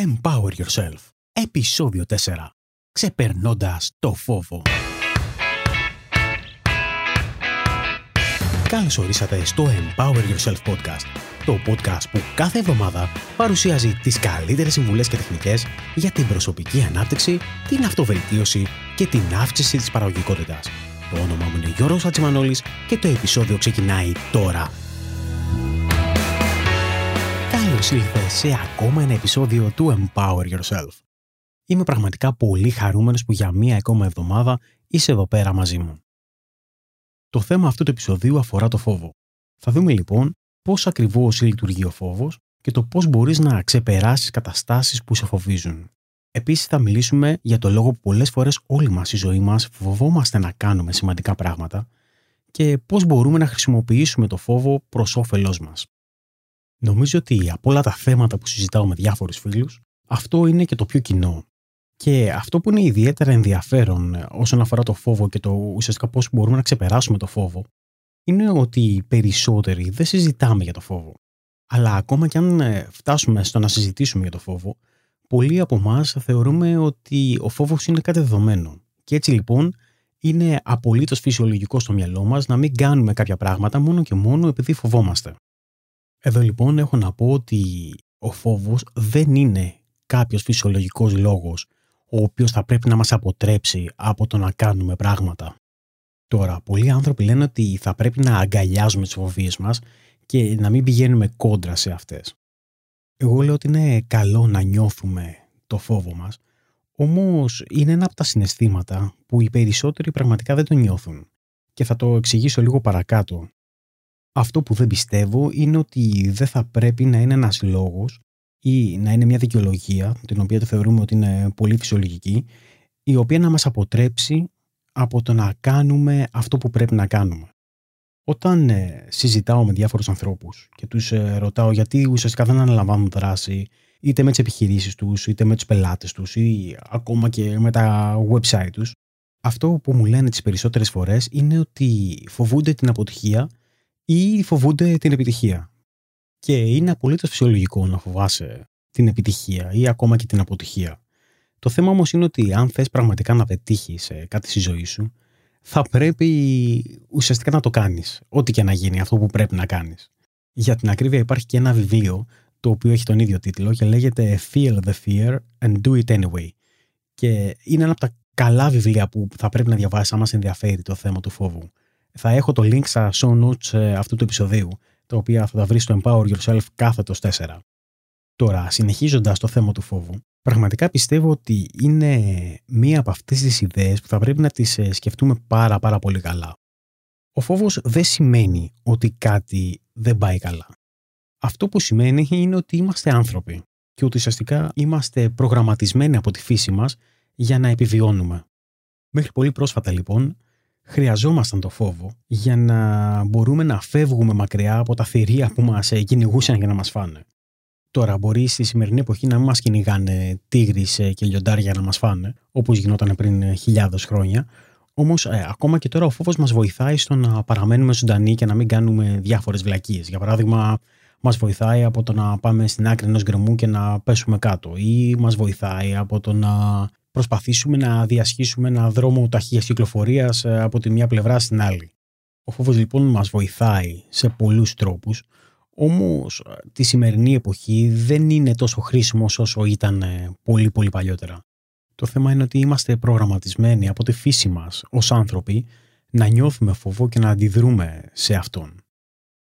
Empower Yourself, επεισόδιο 4. Ξεπερνώντας το φόβο. Καλώς ορίσατε στο Empower Yourself Podcast, το podcast που κάθε εβδομάδα παρουσιάζει τις καλύτερες συμβουλές και τεχνικές για την προσωπική ανάπτυξη, την αυτοβελτίωση και την αύξηση της παραγωγικότητας. Το όνομά μου είναι Γιώργος Ατσιμανόλης και το επεισόδιο ξεκινάει τώρα. Καλώς ήρθες σε ακόμα ένα επεισόδιο του Empower Yourself. Είμαι πραγματικά πολύ χαρούμενος που για μία ακόμα εβδομάδα είσαι εδώ πέρα μαζί μου. Το θέμα αυτού του επεισοδίου αφορά το φόβο. Θα δούμε λοιπόν πώς ακριβώς λειτουργεί ο φόβος και το πώς μπορείς να ξεπεράσεις καταστάσεις που σε φοβίζουν. Επίσης θα μιλήσουμε για το λόγο που πολλές φορές όλοι μας στη ζωή μας φοβόμαστε να κάνουμε σημαντικά πράγματα και πώς μπορούμε να χρησιμοποιήσουμε το φόβο προς όφελός μας. Νομίζω ότι από όλα τα θέματα που συζητάω με διάφορους φίλους, αυτό είναι και το πιο κοινό. Και αυτό που είναι ιδιαίτερα ενδιαφέρον ε, όσον αφορά το φόβο και το ουσιαστικά πώς μπορούμε να ξεπεράσουμε το φόβο, είναι ότι οι περισσότεροι δεν συζητάμε για το φόβο. Αλλά ακόμα και αν ε, φτάσουμε στο να συζητήσουμε για το φόβο, πολλοί από εμάς θεωρούμε ότι ο φόβος είναι κάτι δεδομένο. Και έτσι λοιπόν είναι απολύτως φυσιολογικό στο μυαλό μας να μην κάνουμε κάποια πράγματα μόνο και μόνο επειδή φοβόμαστε. Εδώ λοιπόν έχω να πω ότι ο φόβος δεν είναι κάποιος φυσιολογικός λόγος ο οποίος θα πρέπει να μας αποτρέψει από το να κάνουμε πράγματα. Τώρα, πολλοί άνθρωποι λένε ότι θα πρέπει να αγκαλιάζουμε τις φοβίες μας και να μην πηγαίνουμε κόντρα σε αυτές. Εγώ λέω ότι είναι καλό να νιώθουμε το φόβο μας, όμως είναι ένα από τα συναισθήματα που οι περισσότεροι πραγματικά δεν το νιώθουν. Και θα το εξηγήσω λίγο παρακάτω αυτό που δεν πιστεύω είναι ότι δεν θα πρέπει να είναι ένας λόγος ή να είναι μια δικαιολογία, την οποία το θεωρούμε ότι είναι πολύ φυσιολογική, η οποία να μας αποτρέψει από το να κάνουμε αυτό που πρέπει να κάνουμε. Όταν ε, συζητάω με διάφορους ανθρώπους και τους ε, ρωτάω γιατί ουσιαστικά δεν αναλαμβάνουν δράση είτε με τις επιχειρήσεις τους, είτε με τους πελάτες τους ή ακόμα και με τα website τους, αυτό που μου λένε τις περισσότερες φορές είναι ότι φοβούνται την αποτυχία ή φοβούνται την επιτυχία. Και είναι απολύτως φυσιολογικό να φοβάσαι την επιτυχία ή ακόμα και την αποτυχία. Το θέμα όμως είναι ότι αν θες πραγματικά να πετύχεις κάτι στη ζωή σου, θα πρέπει ουσιαστικά να το κάνεις, ό,τι και να γίνει αυτό που πρέπει να κάνεις. Για την ακρίβεια υπάρχει και ένα βιβλίο το οποίο έχει τον ίδιο τίτλο και λέγεται Feel the Fear and Do It Anyway. Και είναι ένα από τα καλά βιβλία που θα πρέπει να διαβάσεις άμα σε ενδιαφέρει το θέμα του φόβου. Θα έχω το link στα show notes ε, αυτού του επεισοδίου, τα οποία θα τα βρεις στο Empower Yourself κάθετος 4. Τώρα, συνεχίζοντας το θέμα του φόβου, πραγματικά πιστεύω ότι είναι μία από αυτές τις ιδέες που θα πρέπει να τις ε, σκεφτούμε πάρα πάρα πολύ καλά. Ο φόβος δεν σημαίνει ότι κάτι δεν πάει καλά. Αυτό που σημαίνει είναι ότι είμαστε άνθρωποι και ότι ουσιαστικά είμαστε προγραμματισμένοι από τη φύση μας για να επιβιώνουμε. Μέχρι πολύ πρόσφατα λοιπόν χρειαζόμασταν το φόβο για να μπορούμε να φεύγουμε μακριά από τα θηρία που μας κυνηγούσαν για να μας φάνε. Τώρα μπορεί στη σημερινή εποχή να μην μας κυνηγάνε τίγρεις και λιοντάρια να μας φάνε, όπως γινόταν πριν χιλιάδες χρόνια, όμως ε, ακόμα και τώρα ο φόβος μας βοηθάει στο να παραμένουμε ζωντανοί και να μην κάνουμε διάφορες βλακίες. Για παράδειγμα, μας βοηθάει από το να πάμε στην άκρη ενός γκρεμού και να πέσουμε κάτω ή μας βοηθάει από το να προσπαθήσουμε να διασχίσουμε ένα δρόμο ταχείας κυκλοφορίας ε, από τη μία πλευρά στην άλλη. Ο φόβος λοιπόν μας βοηθάει σε πολλούς τρόπους, όμως ε, τη σημερινή εποχή δεν είναι τόσο χρήσιμος όσο ήταν ε, πολύ πολύ παλιότερα. Το θέμα είναι ότι είμαστε προγραμματισμένοι από τη φύση μας ως άνθρωποι να νιώθουμε φόβο και να αντιδρούμε σε αυτόν.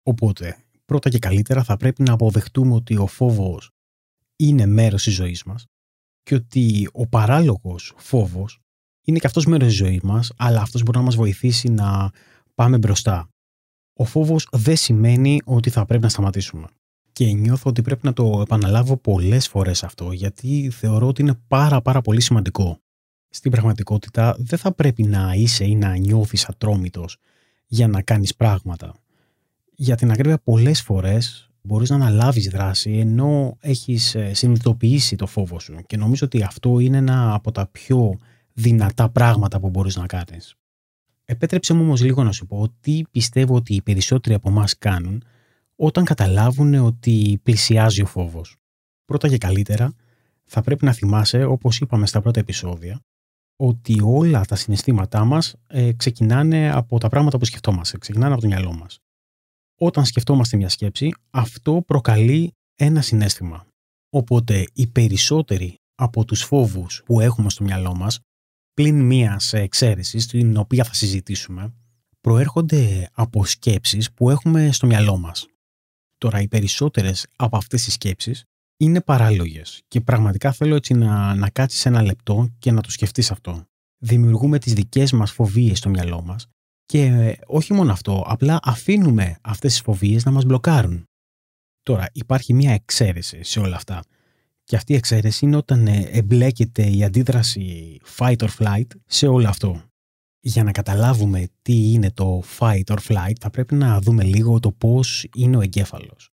Οπότε, πρώτα και καλύτερα θα πρέπει να αποδεχτούμε ότι ο φόβος είναι μέρος της ζωής μας και ότι ο παράλογος φόβος είναι και αυτός μέρος της ζωής μας, αλλά αυτός μπορεί να μας βοηθήσει να πάμε μπροστά. Ο φόβος δεν σημαίνει ότι θα πρέπει να σταματήσουμε. Και νιώθω ότι πρέπει να το επαναλάβω πολλές φορές αυτό, γιατί θεωρώ ότι είναι πάρα πάρα πολύ σημαντικό. Στην πραγματικότητα δεν θα πρέπει να είσαι ή να νιώθεις ατρόμητος για να κάνεις πράγματα. Για την ακρίβεια πολλές φορές μπορείς να αναλάβεις δράση ενώ έχεις ε, συνειδητοποιήσει το φόβο σου και νομίζω ότι αυτό είναι ένα από τα πιο δυνατά πράγματα που μπορείς να κάνεις. Επέτρεψε μου όμως λίγο να σου πω τι πιστεύω ότι οι περισσότεροι από εμάς κάνουν όταν καταλάβουν ότι πλησιάζει ο φόβος. Πρώτα και καλύτερα, θα πρέπει να θυμάσαι, όπως είπαμε στα πρώτα επεισόδια, ότι όλα τα συναισθήματά μας ε, ξεκινάνε από τα πράγματα που σκεφτόμαστε, ξεκινάνε από το μυαλό μας. Όταν σκεφτόμαστε μια σκέψη, αυτό προκαλεί ένα συνέστημα. Οπότε οι περισσότεροι από τους φόβους που έχουμε στο μυαλό μας, πλην μίας εξαίρεσης, την οποία θα συζητήσουμε, προέρχονται από σκέψεις που έχουμε στο μυαλό μας. Τώρα, οι περισσότερες από αυτές τις σκέψεις είναι παράλογες και πραγματικά θέλω έτσι να, να κάτσεις ένα λεπτό και να το σκεφτείς αυτό. Δημιουργούμε τις δικές μας φοβίες στο μυαλό μας και ε, όχι μόνο αυτό, απλά αφήνουμε αυτές τις φοβίες να μας μπλοκάρουν. Τώρα, υπάρχει μια εξαίρεση σε όλα αυτά. Και αυτή η εξαίρεση είναι όταν ε, εμπλέκεται η αντίδραση fight or flight σε όλο αυτό. Για να καταλάβουμε τι είναι το fight or flight θα πρέπει να δούμε λίγο το πώς είναι ο εγκέφαλος.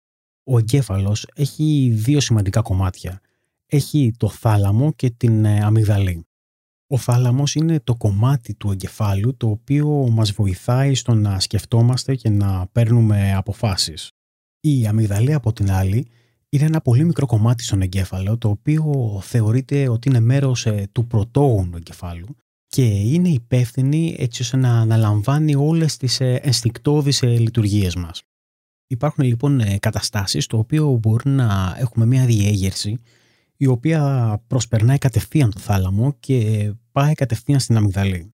Ο εγκέφαλος έχει δύο σημαντικά κομμάτια. Έχει το θάλαμο και την ε, αμυγδαλή. Ο θάλαμος είναι το κομμάτι του εγκεφάλου το οποίο μας βοηθάει στο να σκεφτόμαστε και να παίρνουμε αποφάσεις. Η αμυγδαλή από την άλλη είναι ένα πολύ μικρό κομμάτι στον εγκέφαλο το οποίο θεωρείται ότι είναι μέρος ε, του πρωτόγονου εγκεφάλου και είναι υπεύθυνη έτσι ώστε να αναλαμβάνει όλες τις ε, ενστικτώδεις ε, λειτουργίες μας. Υπάρχουν λοιπόν καταστάσεις το οποίο μπορεί να έχουμε μια διέγερση η οποία προσπερνάει κατευθείαν το θάλαμο και πάει κατευθείαν στην αμυγδαλή.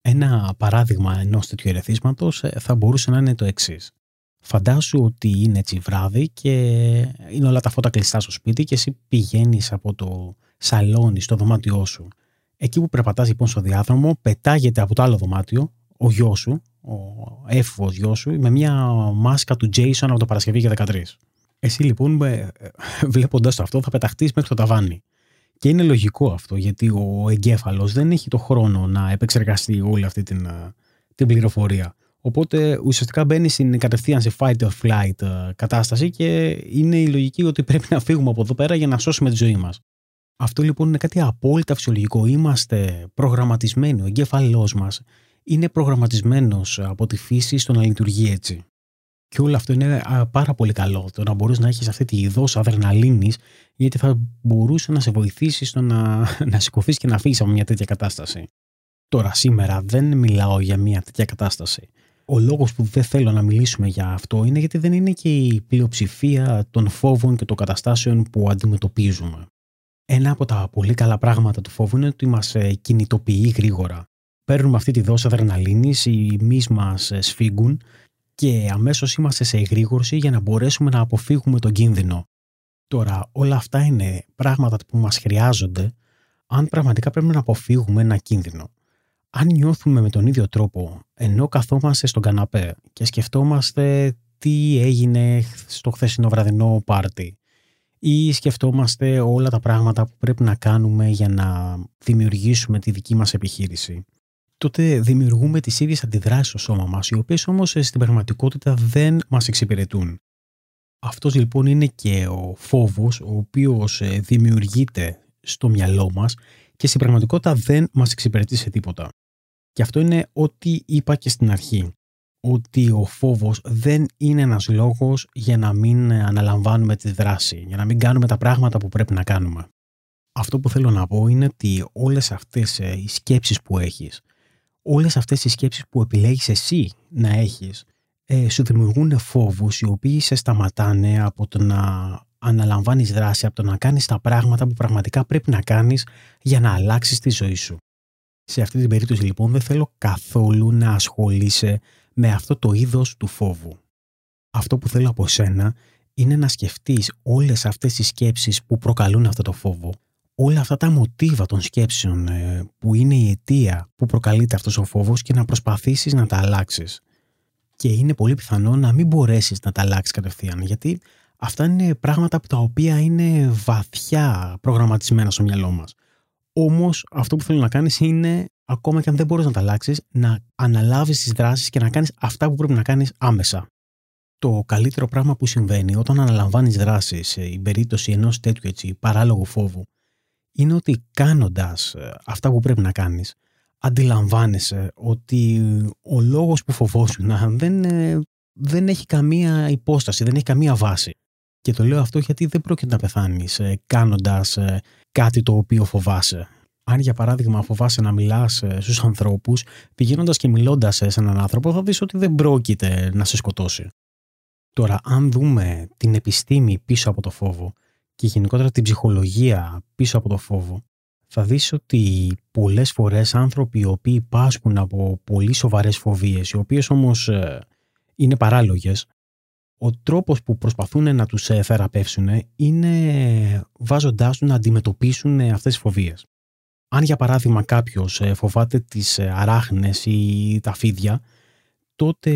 Ένα παράδειγμα ενός τέτοιου ερεθίσματος θα μπορούσε να είναι το εξής. Φαντάσου ότι είναι έτσι βράδυ και είναι όλα τα φώτα κλειστά στο σπίτι και εσύ πηγαίνεις από το σαλόνι στο δωμάτιό σου. Εκεί που περπατάς λοιπόν στο διάδρομο πετάγεται από το άλλο δωμάτιο ο γιος σου, ο έφηβος γιος σου με μια μάσκα του Jason από το Παρασκευή και 13. Εσύ λοιπόν βλέποντα το αυτό θα πεταχτείς μέχρι το ταβάνι. Και είναι λογικό αυτό γιατί ο εγκέφαλος δεν έχει το χρόνο να επεξεργαστεί όλη αυτή την, την πληροφορία. Οπότε ουσιαστικά μπαίνει στην κατευθείαν σε fight or flight ε, κατάσταση και είναι η λογική ότι πρέπει να φύγουμε από εδώ πέρα για να σώσουμε τη ζωή μας. Αυτό λοιπόν είναι κάτι απόλυτα φυσιολογικό. Είμαστε προγραμματισμένοι. Ο εγκέφαλός μας είναι προγραμματισμένος από τη φύση στο να λειτουργεί έτσι. Και όλο αυτό είναι πάρα πολύ καλό. Το να μπορείς να έχεις αυτή τη δόση αδρεναλίνης, γιατί θα μπορούσε να σε βοηθήσει στο να, να σηκωθείς και να φύγεις από μια τέτοια κατάσταση. Τώρα, σήμερα δεν μιλάω για μια τέτοια κατάσταση. Ο λόγος που δεν θέλω να μιλήσουμε για αυτό είναι γιατί δεν είναι και η πλειοψηφία των φόβων και των καταστάσεων που αντιμετωπίζουμε. Ένα από τα πολύ καλά πράγματα του φόβου είναι ότι μας ε, κινητοποιεί γρήγορα. Παίρνουμε αυτή τη δόση αδρεναλίνης, οι μυς μας ε, σφίγγουν και αμέσως είμαστε σε εγρήγορση για να μπορέσουμε να αποφύγουμε τον κίνδυνο. Τώρα όλα αυτά είναι πράγματα που μας χρειάζονται αν πραγματικά πρέπει να αποφύγουμε ένα κίνδυνο αν νιώθουμε με τον ίδιο τρόπο ενώ καθόμαστε στον καναπέ και σκεφτόμαστε τι έγινε στο χθεσινό βραδινό πάρτι ή σκεφτόμαστε όλα τα πράγματα που πρέπει να κάνουμε για να δημιουργήσουμε τη δική μας επιχείρηση τότε δημιουργούμε τις ίδιες αντιδράσεις στο σώμα μας οι οποίες όμως στην πραγματικότητα δεν μας εξυπηρετούν. Αυτός λοιπόν είναι και ο φόβος ο οποίος ε, δημιουργείται στο μυαλό μας και στην πραγματικότητα δεν μας εξυπηρετεί σε τίποτα. Και αυτό είναι ό,τι είπα και στην αρχή. Ότι ο φόβος δεν είναι ένας λόγος για να μην αναλαμβάνουμε τη δράση, για να μην κάνουμε τα πράγματα που πρέπει να κάνουμε. Αυτό που θέλω να πω είναι ότι όλες αυτές ε, οι σκέψεις που έχεις, όλες αυτές οι σκέψεις που επιλέγεις εσύ να έχεις, ε, σου δημιουργούν φόβους οι οποίοι σε σταματάνε από το να αναλαμβάνεις δράση, από το να κάνεις τα πράγματα που πραγματικά πρέπει να κάνεις για να αλλάξεις τη ζωή σου. Σε αυτή την περίπτωση λοιπόν δεν θέλω καθόλου να ασχολείσαι με αυτό το είδος του φόβου. Αυτό που θέλω από σένα είναι να σκεφτείς όλες αυτές τις σκέψεις που προκαλούν αυτό το φόβο. Όλα αυτά τα μοτίβα των σκέψεων ε, που είναι η αιτία που προκαλείται αυτός ο φόβος και να προσπαθήσεις να τα αλλάξεις. Και είναι πολύ πιθανό να μην μπορέσεις να τα αλλάξεις κατευθείαν γιατί αυτά είναι πράγματα τα οποία είναι βαθιά προγραμματισμένα στο μυαλό μας. Όμως, αυτό που θέλω να κάνεις είναι, ακόμα και αν δεν μπορείς να τα αλλάξεις, να αναλάβεις τις δράσεις και να κάνεις αυτά που πρέπει να κάνεις άμεσα. Το καλύτερο πράγμα που συμβαίνει όταν αναλαμβάνεις δράσεις σε περίπτωση ενός τέτοιου έτσι, παράλογου φόβου είναι ότι κάνοντας ε, αυτά που πρέπει να κάνεις, αντιλαμβάνεσαι ότι ο λόγος που φοβόσουν δεν, ε, δεν έχει καμία υπόσταση, δεν έχει καμία βάση. Και το λέω αυτό γιατί δεν πρόκειται να πεθάνεις ε, κάνοντας κάτι το οποίο φοβάσαι. Αν για παράδειγμα φοβάσαι να μιλάς ε, στους ανθρώπους, πηγαίνοντας και μιλώντας σε έναν άνθρωπο, θα δεις ότι δεν πρόκειται να σε σκοτώσει. Τώρα, αν δούμε την επιστήμη πίσω από το φόβο και γενικότερα την ψυχολογία πίσω από το φόβο, θα δεις ότι πολλές φορές άνθρωποι οι οποίοι πάσχουν από πολύ σοβαρές φοβίες, οι οποίες όμως ε, είναι παράλογες, ο τρόπος που προσπαθούν να τους ε, θεραπεύσουν είναι βάζοντάς τους να αντιμετωπίσουν αυτές τις φοβίες. Αν για παράδειγμα κάποιος ε, φοβάται τις αράχνες ή τα φίδια, τότε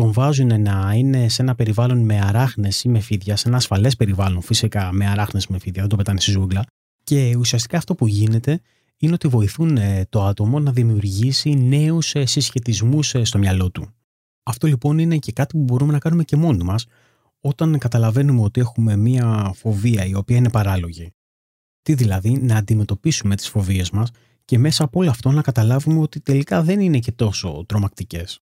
τον βάζουν να είναι σε ένα περιβάλλον με αράχνες ή με φίδια, σε ένα ασφαλές περιβάλλον φυσικά με αράχνες με φίδια, δεν το πετάνε στη ζούγκλα, και ουσιαστικά αυτό που γίνεται είναι ότι βοηθούν ε, το άτομο να δημιουργήσει νέους ε, συσχετισμούς ε, στο μυαλό του. Αυτό λοιπόν είναι και κάτι που μπορούμε να κάνουμε και μόνοι μας όταν καταλαβαίνουμε ότι έχουμε μία φοβία η οποία είναι παράλογη. Τι δηλαδή να αντιμετωπίσουμε τις φοβίες μας και μέσα από όλο αυτό να καταλάβουμε ότι τελικά δεν είναι και τόσο τρομακτικές.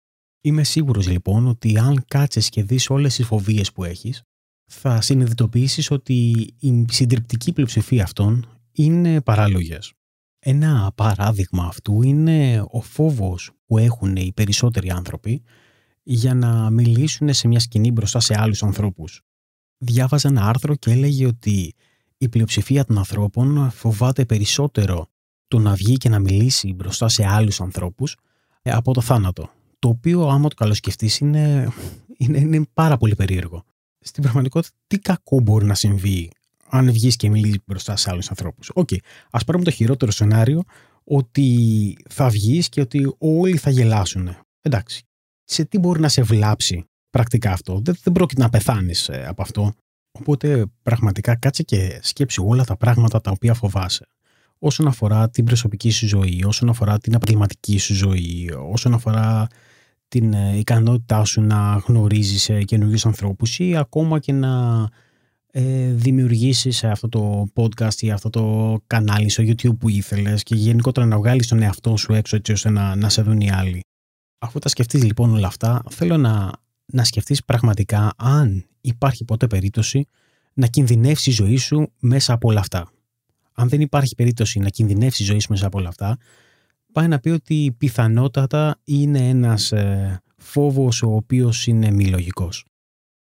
Είμαι σίγουρος λοιπόν ότι αν κάτσεις και δεις όλες τις φοβίες που έχεις θα συνειδητοποιήσεις ότι η συντριπτική πλειοψηφία αυτών είναι παράλογες. Ένα παράδειγμα αυτού είναι ο φόβος που έχουν οι περισσότεροι άνθρωποι για να μιλήσουν σε μια σκηνή μπροστά σε άλλους ανθρώπους. Διάβαζα ένα άρθρο και έλεγε ότι η πλειοψηφία των ανθρώπων φοβάται περισσότερο το να βγει και να μιλήσει μπροστά σε άλλους ανθρώπους ε, από το θάνατο. Το οποίο άμα το καλοσκεφτείς είναι, είναι, είναι πάρα πολύ περίεργο. Στην πραγματικότητα τι κακό μπορεί να συμβεί αν βγεις και μιλήσεις μπροστά σε άλλους ανθρώπους. OK. Okay. Α πάρουμε το χειρότερο σενάριο ότι θα βγεις και ότι όλοι θα γελάσουν. Εντάξει. Σε τι μπορεί να σε βλάψει πρακτικά αυτό; Δεν, δεν πρόκειται να πεθάνεις ε, από αυτό. Οπότε πραγματικά κάτσε και σκέψει όλα τα πράγματα τα οποία φοβάσαι. Όσον αφορά την προσωπική σου ζωή, όσον αφορά την επαγγελματική σου ζωή, όσον αφορά την ε, ικανότητά σου να γνωρίζεις ε, καινούριους ανθρώπους ή ακόμα και να ε, δημιουργήσεις αυτό το podcast ή αυτό το κανάλι στο YouTube που ήθελες και γενικότερα να βγάλεις τον εαυτό σου έξω έτσι ώστε να, να σε δουν οι άλλοι. Αφού τα σκεφτείς λοιπόν όλα αυτά, θέλω να, να σκεφτείς πραγματικά αν υπάρχει ποτέ περίπτωση να κινδυνεύσει η ζωή σου μέσα από όλα αυτά. Αν δεν υπάρχει περίπτωση να κινδυνεύσει η ζωή σου μέσα από όλα αυτά, πάει να πει ότι πιθανότατα είναι ένας ε, φόβος ο οποίος είναι μη λογικός.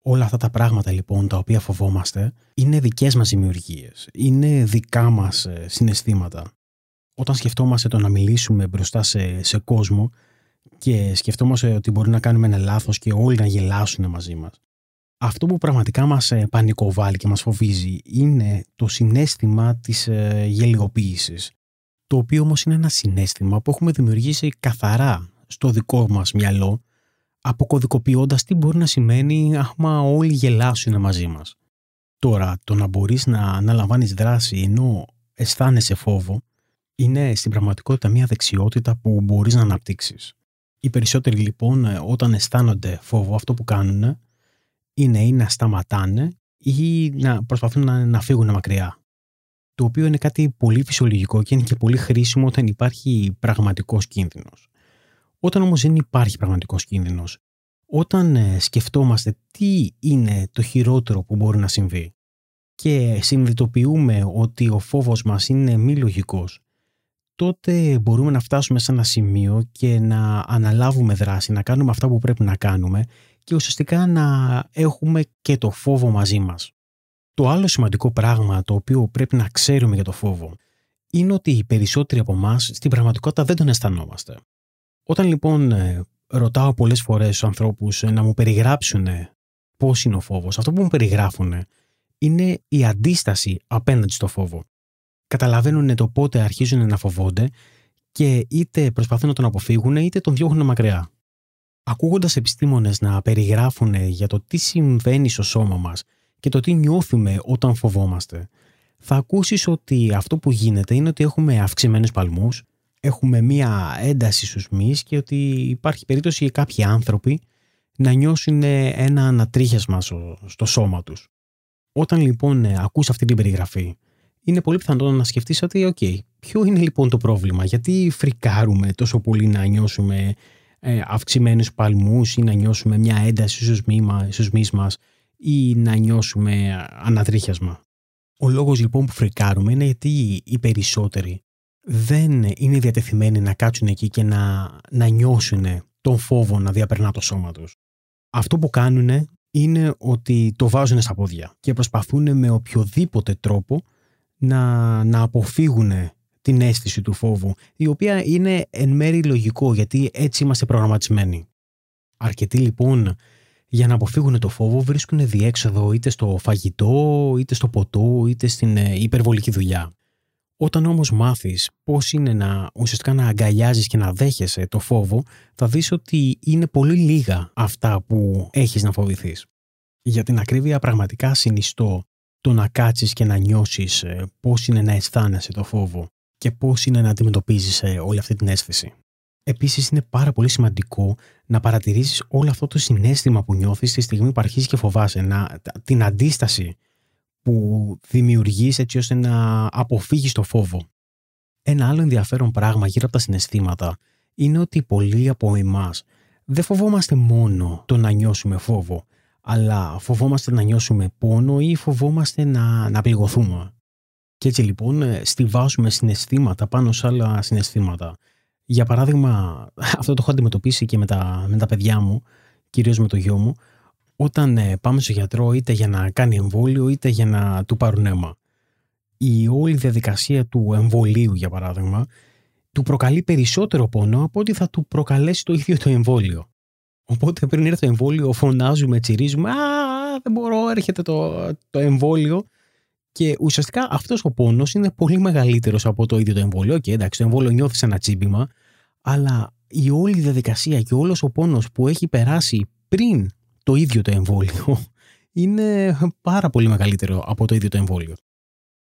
Όλα αυτά τα πράγματα λοιπόν τα οποία φοβόμαστε είναι δικές μας δημιουργίες, είναι δικά μας ε, συναισθήματα. Όταν σκεφτόμαστε το να μιλήσουμε μπροστά σε, σε κόσμο και σκεφτόμαστε ότι μπορεί να κάνουμε ένα λάθος και όλοι να γελάσουν μαζί μας, αυτό που πραγματικά μας ε, πανικοβάλλει και μας φοβίζει είναι το συνέστημα της ε, γελιοποίησης. Το οποίο όμως είναι ένα συνέστημα που έχουμε δημιουργήσει καθαρά στο δικό μας μυαλό αποκωδικοποιώντας τι μπορεί να σημαίνει άμα όλοι γελάσουν μαζί μας. Τώρα, το να μπορείς να αναλαμβάνεις δράση ενώ αισθάνεσαι φόβο, είναι στην πραγματικότητα μια δεξιότητα που μπορείς να αναπτύξεις. Οι περισσότεροι λοιπόν όταν αισθάνονται φόβο αυτό που κάνουν είναι ή να σταματάνε ή να προσπαθούν να, να φύγουν μακριά. Το οποίο είναι κάτι πολύ φυσιολογικό και είναι και πολύ χρήσιμο όταν υπάρχει πραγματικός κίνδυνος. Όταν όμως δεν υπάρχει πραγματικός κίνδυνος, όταν ε, σκεφτόμαστε τι είναι το χειρότερο που μπορεί να συμβεί και συνειδητοποιούμε ότι ο φόβος μας είναι μη λογικός, τότε μπορούμε να φτάσουμε σε ένα σημείο και να αναλάβουμε δράση, να κάνουμε αυτά που πρέπει να κάνουμε και ουσιαστικά να έχουμε και το φόβο μαζί μας. Το άλλο σημαντικό πράγμα το οποίο πρέπει να ξέρουμε για το φόβο είναι ότι οι περισσότεροι από εμάς στην πραγματικότητα δεν τον αισθανόμαστε. Όταν λοιπόν ε, ρωτάω πολλές φορές στους ανθρώπους ε, να μου περιγράψουν πώς είναι ο φόβος, αυτό που μου περιγράφουν είναι η αντίσταση απέναντι στο φόβο. Καταλαβαίνουν το πότε αρχίζουν να φοβόνται και είτε προσπαθούν να τον αποφύγουν είτε τον διώχνουν μακριά. Ακούγοντας επιστήμονες να περιγράφουν για το τι συμβαίνει στο σώμα μας και το τι νιώθουμε όταν φοβόμαστε, θα ακούσεις ότι αυτό που γίνεται είναι ότι έχουμε αυξημένους παλμούς, έχουμε μία ένταση στους μυς και ότι υπάρχει περίπτωση για κάποιοι άνθρωποι να νιώσουν ένα ανατρίχιασμα στο σώμα τους. Όταν λοιπόν ακούς αυτή την περιγραφή, είναι πολύ πιθανό να σκεφτείς ότι οκ, ποιο είναι λοιπόν το πρόβλημα, γιατί φρικάρουμε τόσο πολύ να νιώσουμε ε, αυξημένους παλμούς ή να νιώσουμε μια ένταση στους, μυς μας ή να νιώσουμε ανατρίχιασμα. Ο λόγος λοιπόν που φρικάρουμε είναι γιατί οι περισσότεροι δεν είναι διατεθειμένοι να κάτσουν εκεί και να, να νιώσουν τον φόβο να διαπερνά το σώμα τους. Αυτό που κάνουν είναι ότι το βάζουν στα πόδια και προσπαθούν με οποιοδήποτε τρόπο να, να αποφύγουν την αίσθηση του φόβου, η οποία είναι εν μέρη λογικό γιατί έτσι είμαστε προγραμματισμένοι. Αρκετοί λοιπόν για να αποφύγουν το φόβο βρίσκουν διέξοδο είτε στο φαγητό, είτε στο ποτό, είτε στην ε, υπερβολική δουλειά. Όταν όμως μάθεις πώς είναι να ουσιαστικά να αγκαλιάζεις και να δέχεσαι το φόβο, θα δεις ότι είναι πολύ λίγα αυτά που έχεις να φοβηθείς. Για την ακρίβεια πραγματικά συνιστώ το να κάτσεις και να νιώσεις ε, πώς είναι να αισθάνεσαι το φόβο και πώς είναι να αντιμετωπίζεις ε, όλη αυτή την αίσθηση. Επίσης είναι πάρα πολύ σημαντικό να παρατηρήσεις όλο αυτό το συνέστημα που νιώθεις τη στιγμή που αρχίζεις και φοβάσαι, να, την αντίσταση που δημιουργείς έτσι ώστε να αποφύγεις το φόβο. Ένα άλλο ενδιαφέρον πράγμα γύρω από τα συναισθήματα είναι ότι πολλοί από εμάς δεν φοβόμαστε μόνο το να νιώσουμε φόβο, αλλά φοβόμαστε να νιώσουμε πόνο ή φοβόμαστε να, να πληγωθούμε. Και έτσι λοιπόν ε, στηβάζουμε συναισθήματα πάνω σε άλλα συναισθήματα. Για παράδειγμα, αυτό το έχω αντιμετωπίσει και με τα, με τα παιδιά μου, κυρίως με το γιο μου, όταν ε, πάμε στο γιατρό είτε για να κάνει εμβόλιο είτε για να του πάρουν αίμα. Η όλη διαδικασία του εμβολίου, για παράδειγμα, του προκαλεί περισσότερο πόνο από ότι θα του προκαλέσει το ίδιο το εμβόλιο. Οπότε πριν έρθει το εμβόλιο, φωνάζουμε, τσιρίζουμε. Α, δεν μπορώ, έρχεται το, το εμβόλιο. Και ουσιαστικά αυτός ο πόνος είναι πολύ μεγαλύτερος από το ίδιο το εμβόλιο. Και εντάξει, το εμβόλιο νιώθεις ένα τσίμπημα, αλλά η όλη διαδικασία και όλος ο πόνος που έχει περάσει πριν το ίδιο το εμβόλιο είναι πάρα πολύ μεγαλύτερο από το ίδιο το εμβόλιο.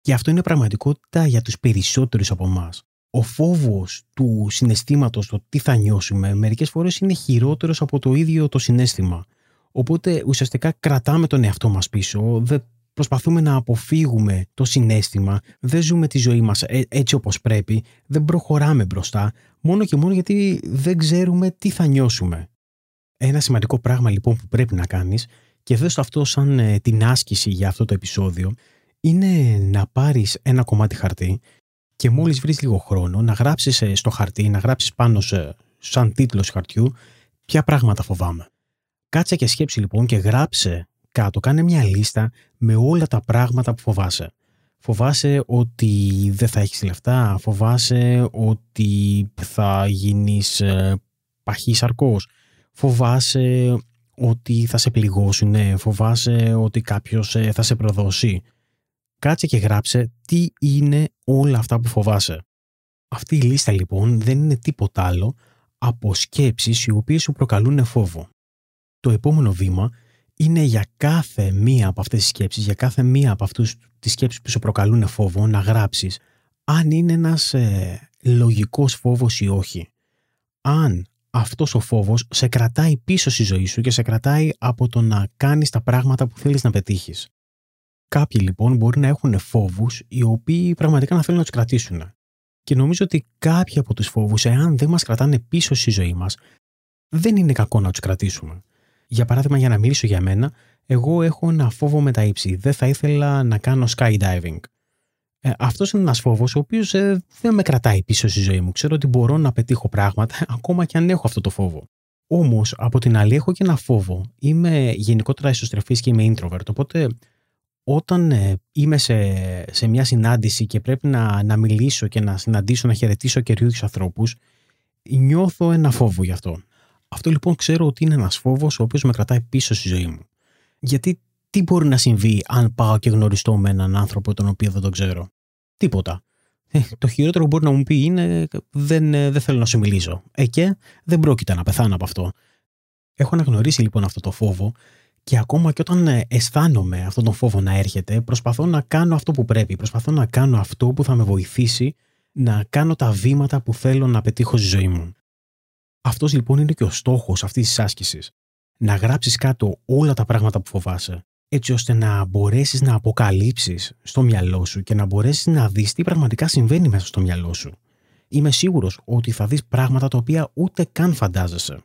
Και αυτό είναι πραγματικότητα για τους περισσότερους από εμάς. Ο φόβος του συναισθήματος, το τι θα νιώσουμε, μερικές φορές είναι χειρότερος από το ίδιο το συνέστημα. Οπότε ουσιαστικά κρατάμε τον εαυτό μας πίσω, δεν προσπαθούμε να αποφύγουμε το συνέστημα, δεν ζούμε τη ζωή μας ε, έτσι όπως πρέπει, δεν προχωράμε μπροστά, μόνο και μόνο γιατί δεν ξέρουμε τι θα νιώσουμε. Ένα σημαντικό πράγμα λοιπόν που πρέπει να κάνεις και δες αυτό σαν ε, την άσκηση για αυτό το επεισόδιο είναι να πάρεις ένα κομμάτι χαρτί και μόλις βρεις λίγο χρόνο να γράψεις ε, στο χαρτί, να γράψεις πάνω σε, σαν τίτλος χαρτιού ποια πράγματα φοβάμαι. Κάτσε και σκέψη λοιπόν και γράψε κάτω, κάνε μια λίστα με όλα τα πράγματα που φοβάσαι. Φοβάσαι ότι δεν θα έχεις λεφτά, φοβάσαι ότι θα γίνεις ε, παχής αρκός, φοβάσαι ότι θα σε πληγώσουν, φοβάσαι ότι κάποιος ε, θα σε προδώσει. Κάτσε και γράψε τι είναι όλα αυτά που φοβάσαι. Αυτή η λίστα λοιπόν δεν είναι τίποτα άλλο από σκέψεις οι οποίες σου προκαλούν φόβο. Το επόμενο βήμα είναι για κάθε μία από αυτές τις σκέψεις, για κάθε μία από αυτούς τις σκέψεις που σου προκαλούν φόβο να γράψεις αν είναι ένας ε, λογικός φόβος ή όχι. Αν αυτός ο φόβος σε κρατάει πίσω στη ζωή σου και σε κρατάει από το να κάνεις τα πράγματα που θέλεις να πετύχεις. Κάποιοι λοιπόν μπορεί να έχουν φόβους οι οποίοι πραγματικά να θέλουν να τους κρατήσουν. Και νομίζω ότι κάποιοι από τους φόβους, εάν δεν μας κρατάνε πίσω στη ζωή μας, δεν είναι κακό να τους κρατήσουμε. Για παράδειγμα, για να μιλήσω για μένα, εγώ έχω ένα φόβο με τα ύψη. Δεν θα ήθελα να κάνω skydiving. Ε, Αυτός είναι ένας φόβος ο οποίος ε, δεν με κρατάει πίσω στη ζωή μου. Ξέρω ότι μπορώ να πετύχω πράγματα ακόμα και αν έχω αυτό το φόβο. Όμως, από την άλλη, έχω και ένα φόβο. Είμαι γενικότερα εσωστρεφής και είμαι introvert. Οπότε, όταν ε, είμαι σε, σε μια συνάντηση και πρέπει να, να μιλήσω και να συναντήσω, να χαιρετήσω καινούριους ανθρώπους, νιώθω ένα φόβο γι' αυτό. Αυτό λοιπόν ξέρω ότι είναι ένας φόβος ο οποίος με κρατάει πίσω στη ζωή μου. Γιατί τι μπορεί να συμβεί αν πάω και γνωριστώ με έναν άνθρωπο τον οποίο δεν τον ξέρω; Τίποτα. Ε, το χειρότερο που μπορεί να μου πει είναι δεν, ε, δεν θέλω να σου μιλήσω. Ε, και δεν πρόκειται να πεθάνω από αυτό. Έχω αναγνωρίσει λοιπόν αυτό το φόβο και ακόμα και όταν ε, αισθάνομαι αυτόν τον φόβο να έρχεται, προσπαθώ να κάνω αυτό που πρέπει. Προσπαθώ να κάνω αυτό που θα με βοηθήσει να κάνω τα βήματα που θέλω να πετύχω στη ζωή μου. Αυτός λοιπόν είναι και ο στόχος αυτής της άσκησης. Να γράψεις κάτω όλα τα πράγματα που φοβάσαι, έτσι ώστε να μπορέσεις να αποκαλύψεις στο μυαλό σου και να μπορέσεις να δεις τι πραγματικά συμβαίνει μέσα στο μυαλό σου. Είμαι σίγουρος ότι θα δεις πράγματα τα οποία ούτε καν φαντάζεσαι.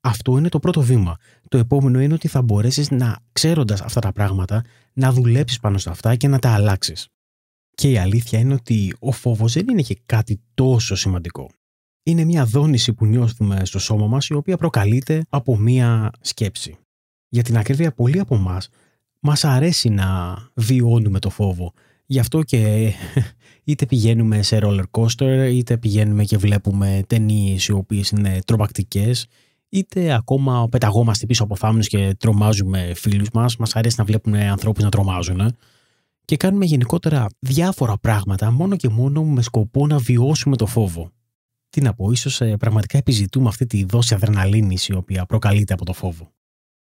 Αυτό είναι το πρώτο βήμα. Το επόμενο είναι ότι θα μπορέσεις να, ξέροντας αυτά τα πράγματα, να δουλέψεις πάνω σε αυτά και να τα αλλάξεις. Και η αλήθεια είναι ότι ο φόβος δεν είναι και κάτι τόσο σημαντικό. Είναι μια δόνηση που νιώθουμε στο σώμα μας η οποία προκαλείται από μια σκέψη. Για την ακρίβεια πολλοί από εμάς μας αρέσει να βιώνουμε το φόβο. Γι' αυτό και είτε πηγαίνουμε σε roller coaster, είτε πηγαίνουμε και βλέπουμε ταινίες οι οποίες είναι τρομακτικές, είτε ακόμα πεταγόμαστε πίσω από θάμνους και τρομάζουμε φίλους μας. Μας αρέσει να βλέπουμε ανθρώπους να τρομάζουν και κάνουμε γενικότερα διάφορα πράγματα μόνο και μόνο με σκοπό να βιώσουμε το φόβο. Τι να πω, ίσως ε, πραγματικά επιζητούμε αυτή τη δόση αδρεναλίνης η οποία προκαλείται από το φόβο.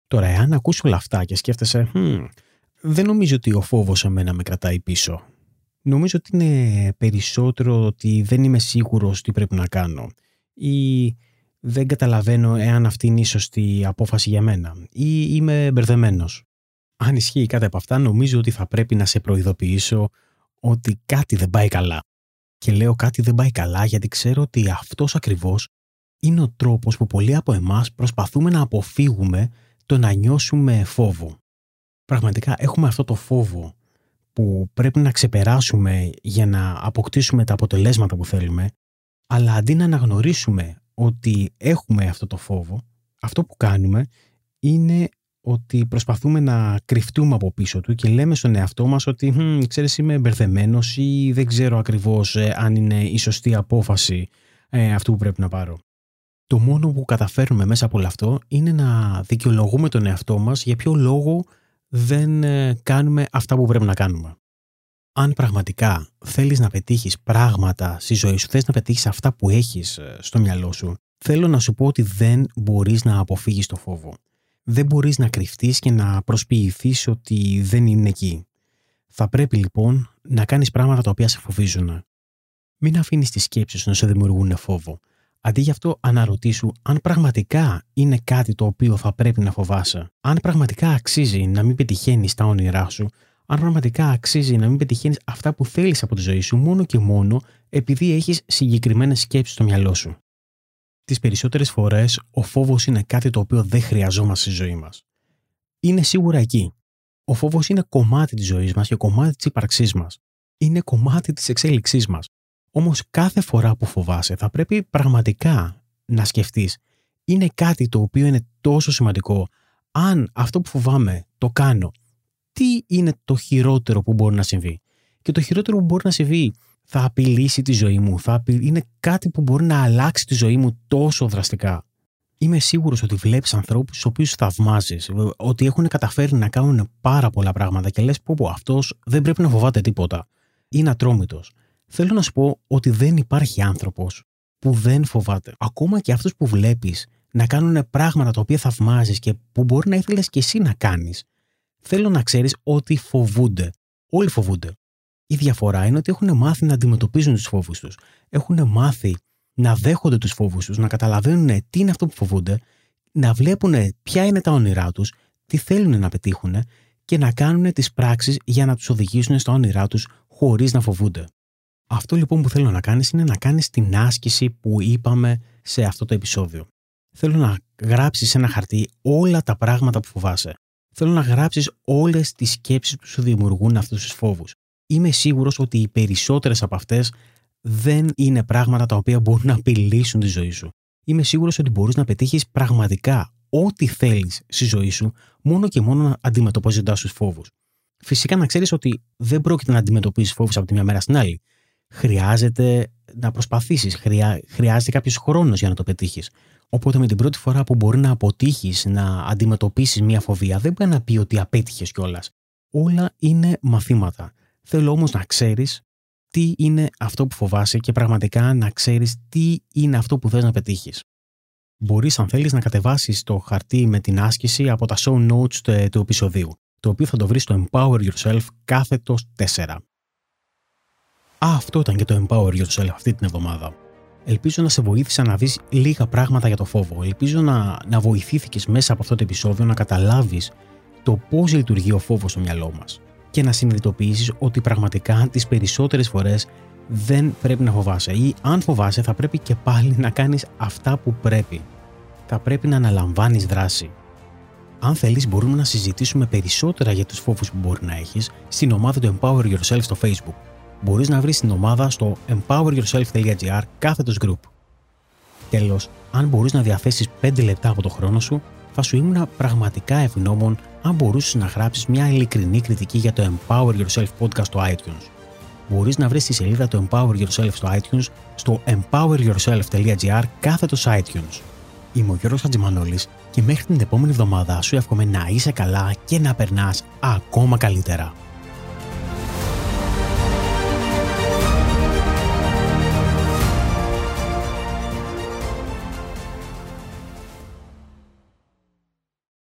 Τώρα, εάν ακούσω όλα αυτά και σκέφτεσαι, hm, δεν νομίζω ότι ο φόβος εμένα με κρατάει πίσω. Νομίζω ότι είναι περισσότερο ότι δεν είμαι σίγουρος τι πρέπει να κάνω ή δεν καταλαβαίνω εάν αυτή είναι η σωστή απόφαση για μένα ή είμαι μπερδεμένος. Αν ισχύει κάτι από αυτά, νομίζω ότι θα πρέπει να σε προειδοποιήσω ότι κάτι δεν πάει καλά. Και λέω κάτι δεν πάει καλά γιατί ξέρω ότι αυτός ακριβώς είναι ο τρόπος που πολλοί από εμάς προσπαθούμε να αποφύγουμε το να νιώσουμε φόβο. Πραγματικά έχουμε αυτό το φόβο που πρέπει να ξεπεράσουμε για να αποκτήσουμε τα αποτελέσματα που θέλουμε, αλλά αντί να αναγνωρίσουμε ότι έχουμε αυτό το φόβο, αυτό που κάνουμε είναι ότι προσπαθούμε να κρυφτούμε από πίσω του και λέμε στον εαυτό μας ότι ξέρεις είμαι μπερδεμένος ή δεν ξέρω ακριβώς ε, αν είναι η σωστή απόφαση ε, αυτού που πρέπει να πάρω. Το μόνο που καταφέρουμε μέσα από όλο αυτό είναι να δικαιολογούμε τον εαυτό μας για ποιο λόγο δεν ε, κάνουμε αυτά που πρέπει να κάνουμε. Αν πραγματικά θέλεις να πετύχεις πράγματα στη ζωή σου, θες να πετύχεις αυτά που έχεις ε, στο μυαλό σου, θέλω να σου πω ότι δεν μπορείς να αποφύγεις το φόβο. Δεν μπορείς να κρυφτείς και να προσποιηθείς ότι δεν είναι εκεί. Θα πρέπει λοιπόν να κάνεις πράγματα τα οποία σε φοβίζουν. Μην αφήνεις τις σκέψεις σου να σε δημιουργούν φόβο. Αντί γι' αυτό αναρωτήσου αν πραγματικά είναι κάτι το οποίο θα πρέπει να φοβάσαι. Αν πραγματικά αξίζει να μην πετυχαίνεις τα όνειρά σου. Αν πραγματικά αξίζει να μην πετυχαίνεις αυτά που θέλεις από τη ζωή σου μόνο και μόνο επειδή έχεις συγκεκριμένες σκέψεις στο μυαλό σου. Τις περισσότερες φορές ο φόβος είναι κάτι το οποίο δεν χρειαζόμαστε στη ζωή μας. Είναι σίγουρα εκεί. Ο φόβος είναι κομμάτι της ζωής μας και κομμάτι της ύπαρξής μας. Είναι κομμάτι της εξέλιξής μας. Όμως κάθε φορά που φοβάσαι θα πρέπει πραγματικά να σκεφτείς, είναι κάτι το οποίο είναι τόσο σημαντικό. Αν αυτό που φοβάμαι το κάνω, τι είναι το χειρότερο που μπορεί να συμβεί; Και το χειρότερο που μπορεί να συμβεί θα απειλήσει τη ζωή μου, θα είναι κάτι που μπορεί να αλλάξει τη ζωή μου τόσο δραστικά. Είμαι σίγουρος ότι βλέπεις ανθρώπους στους οποίους θαυμάζεις, ότι έχουν καταφέρει να κάνουν πάρα πολλά πράγματα και λες πω πω αυτός δεν πρέπει να φοβάται τίποτα. Είναι ατρόμητος θέλω να σου πω ότι δεν υπάρχει άνθρωπος που δεν φοβάται. Ακόμα και αυτούς που βλέπεις να κάνουν πράγματα τα οποία θαυμάζεις και που μπορεί να ήθελες και εσύ να κάνεις, θέλω να ξέρεις ότι φοβούνται. Όλοι φοβούνται. Η διαφορά είναι ότι έχουν μάθει να αντιμετωπίζουν τους φόβους τους. Έχουν μάθει να δέχονται τους φόβους τους, να καταλαβαίνουν τι είναι αυτό που φοβούνται, να βλέπουν ποια είναι τα όνειρά τους, τι θέλουν να πετύχουν και να κάνουν τις πράξεις για να τους οδηγήσουν στα όνειρά τους χωρίς να φοβούνται. Αυτό λοιπόν που θέλω να κάνεις είναι να κάνεις την άσκηση που είπαμε σε αυτό το επεισόδιο. Θέλω να γράψεις σε ένα χαρτί όλα τα πράγματα που φοβάσαι. Θέλω να γράψεις όλες τις σκέψεις που σου δημιουργούν αυτούς τους φόβους. Είμαι σίγουρος ότι οι περισσότερες από αυτές δεν είναι πράγματα τα οποία μπορούν να απειλήσουν τη ζωή σου. Είμαι σίγουρος ότι μπορείς να πετύχεις πραγματικά ό,τι θέλεις στη ζωή σου μόνο και μόνο αντιμετωπίζοντας τους φόβους. Φυσικά να ξέρεις ότι δεν πρόκειται να αντιμετωπίσει φόβους από τη μια μέρα στην άλλη χρειάζεται να προσπαθήσεις. Χρειά, χρειάζεται κάποιος χρόνος για να το πετύχεις. Οπότε με την πρώτη φορά που μπορεί να αποτύχεις να αντιμετωπίσεις μια φοβία, δεν μπορεί να πει ότι απέτυχες κιόλας. Όλα είναι μαθήματα. Θέλω όμως να ξέρεις τι είναι αυτό που φοβάσαι και πραγματικά να ξέρεις τι είναι αυτό που θες να πετύχεις. Μπορείς, αν θέλεις, να κατεβάσεις το χαρτί με την άσκηση από τα show notes του, του επεισοδίου, το οποίο θα το βρεις στο Empower Yourself κάθετος 4. Α, αυτό ήταν και το Empower Yourself αυτή την εβδομάδα. Ελπίζω να σε βοήθησα να δεις λίγα πράγματα για το φόβο. Ελπίζω να, να βοηθήθηκες μέσα από αυτό το επεισόδιο να καταλάβεις το πώς λειτουργεί ο φόβος στο μυαλό μας και να συνειδητοποιήσεις ότι πραγματικά τις περισσότερες φορές δεν πρέπει να φοβάσαι ή αν φοβάσαι θα πρέπει και πάλι να κάνεις αυτά που πρέπει. θα πρέπει να αναλαμβάνεις δράση. Αν θέλεις, μπορούμε να συζητήσουμε περισσότερα για τους φόβους που μπορεί να έχεις στην ομάδα του Empower Yourself στο Facebook. Μπορείς να βρεις την ομάδα στο empoweryourself.gr κάθετος group. Τέλος, αν μπορείς να διαθέσεις 5 λεπτά από το χρόνο σου, θα σου ήμουν πραγματικά ευγνώμων αν μπορούσες να γράψεις μια ειλικρινή κριτική για το Empower Yourself podcast στο iTunes. Μπορείς να βρεις τη σελίδα του Empower Yourself στο iTunes στο empoweryourself.gr κάθετος iTunes. Είμαι ο Γιώργος Χατζημανόλης και μέχρι την επόμενη εβδομάδα σου εύχομαι να είσαι καλά και να περνάς ακόμα καλύτερα.